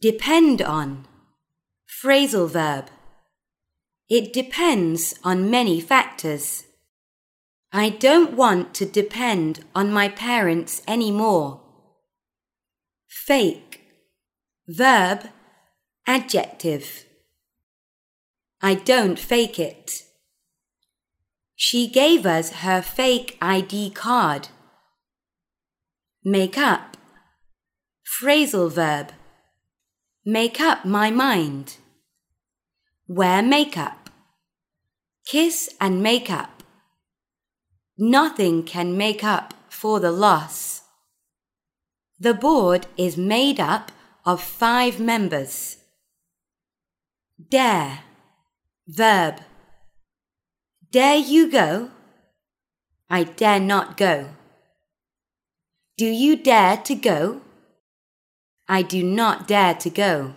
Depend on. Phrasal verb. It depends on many factors. I don't want to depend on my parents anymore. Fake. Verb. Adjective. I don't fake it. She gave us her fake ID card. Make up. Phrasal verb. Make up my mind. Wear makeup. Kiss and make up. Nothing can make up for the loss. The board is made up of five members. Dare. Verb. Dare you go? I dare not go. Do you dare to go? I do not dare to go.